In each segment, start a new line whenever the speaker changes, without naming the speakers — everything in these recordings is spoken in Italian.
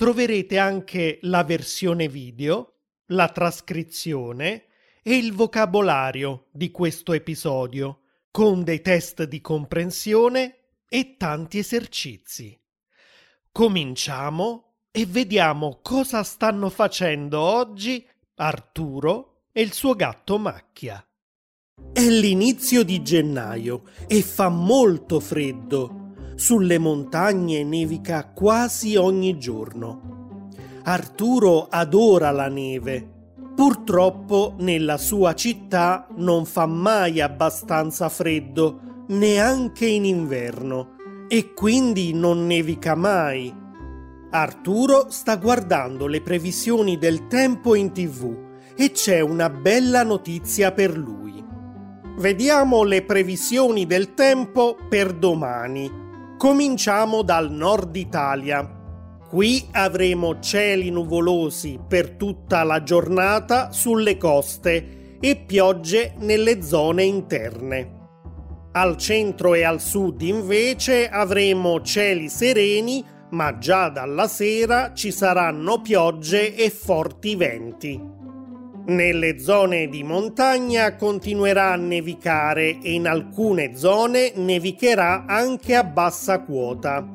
troverete anche la versione video, la trascrizione e il vocabolario di questo episodio, con dei test di comprensione e tanti esercizi. Cominciamo e vediamo cosa stanno facendo oggi Arturo e il suo gatto Macchia. È l'inizio di gennaio e fa molto freddo sulle montagne nevica quasi ogni giorno. Arturo adora la neve. Purtroppo nella sua città non fa mai abbastanza freddo, neanche in inverno, e quindi non nevica mai. Arturo sta guardando le previsioni del tempo in tv e c'è una bella notizia per lui. Vediamo le previsioni del tempo per domani. Cominciamo dal nord Italia. Qui avremo cieli nuvolosi per tutta la giornata sulle coste e piogge nelle zone interne. Al centro e al sud invece avremo cieli sereni, ma già dalla sera ci saranno piogge e forti venti. Nelle zone di montagna continuerà a nevicare e in alcune zone nevicherà anche a bassa quota.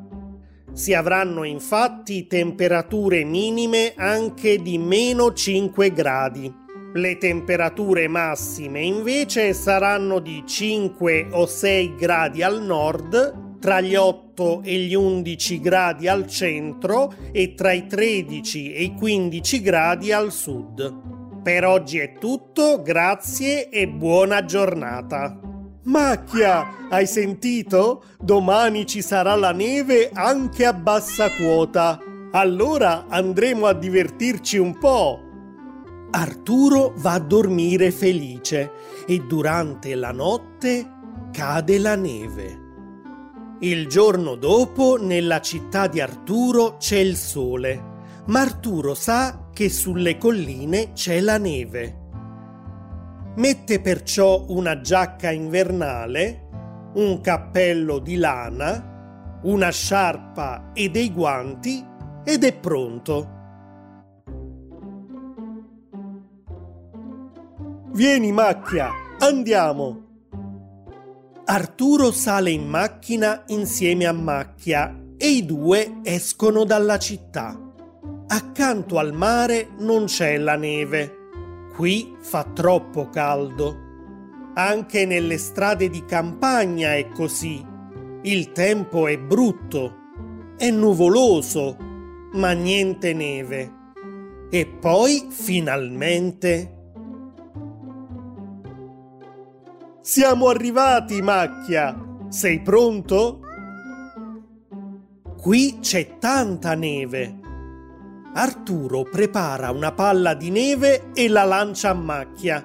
Si avranno infatti temperature minime anche di meno 5 gradi. Le temperature massime invece saranno di 5 o 6 gradi al nord, tra gli 8 e gli 11 gradi al centro e tra i 13 e i 15 gradi al sud. Per oggi è tutto, grazie e buona giornata. Macchia, hai sentito? Domani ci sarà la neve anche a bassa quota. Allora andremo a divertirci un po'. Arturo va a dormire felice e durante la notte cade la neve. Il giorno dopo nella città di Arturo c'è il sole ma Arturo sa che sulle colline c'è la neve. Mette perciò una giacca invernale, un cappello di lana, una sciarpa e dei guanti ed è pronto. Vieni macchia, andiamo! Arturo sale in macchina insieme a Macchia e i due escono dalla città. Accanto al mare non c'è la neve. Qui fa troppo caldo. Anche nelle strade di campagna è così. Il tempo è brutto, è nuvoloso, ma niente neve. E poi finalmente... Siamo arrivati, Macchia! Sei pronto? Qui c'è tanta neve Arturo prepara una palla di neve e la lancia a macchia.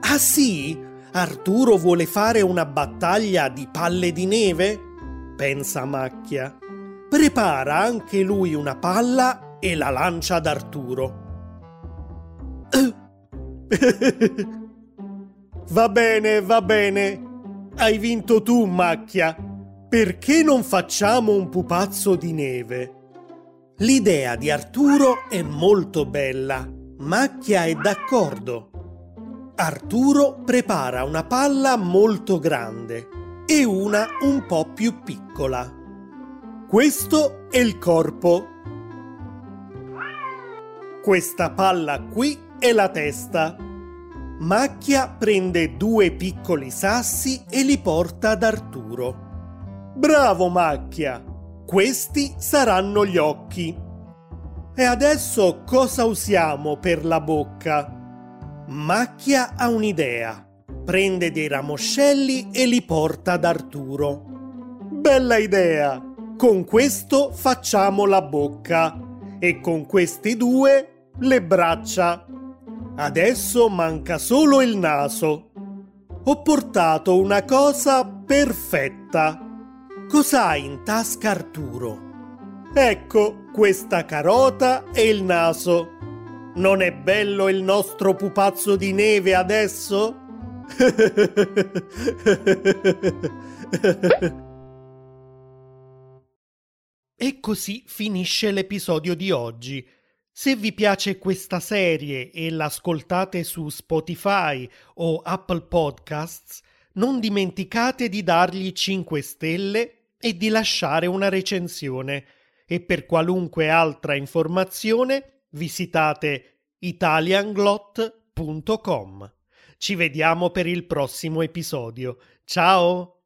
Ah sì? Arturo vuole fare una battaglia di palle di neve? pensa Macchia. Prepara anche lui una palla e la lancia ad Arturo. va bene, va bene. Hai vinto tu, Macchia. Perché non facciamo un pupazzo di neve? L'idea di Arturo è molto bella. Macchia è d'accordo. Arturo prepara una palla molto grande e una un po' più piccola. Questo è il corpo. Questa palla qui è la testa. Macchia prende due piccoli sassi e li porta ad Arturo. Bravo Macchia! Questi saranno gli occhi. E adesso cosa usiamo per la bocca? Macchia ha un'idea. Prende dei ramoscelli e li porta ad Arturo. Bella idea! Con questo facciamo la bocca. e con questi due le braccia. Adesso manca solo il naso. Ho portato una cosa perfetta. Cos'hai in tasca Arturo? Ecco questa carota e il naso. Non è bello il nostro pupazzo di neve adesso? e così finisce l'episodio di oggi. Se vi piace questa serie e l'ascoltate su Spotify o Apple Podcasts, non dimenticate di dargli 5 stelle e di lasciare una recensione. E per qualunque altra informazione visitate italianglot.com. Ci vediamo per il prossimo episodio. Ciao!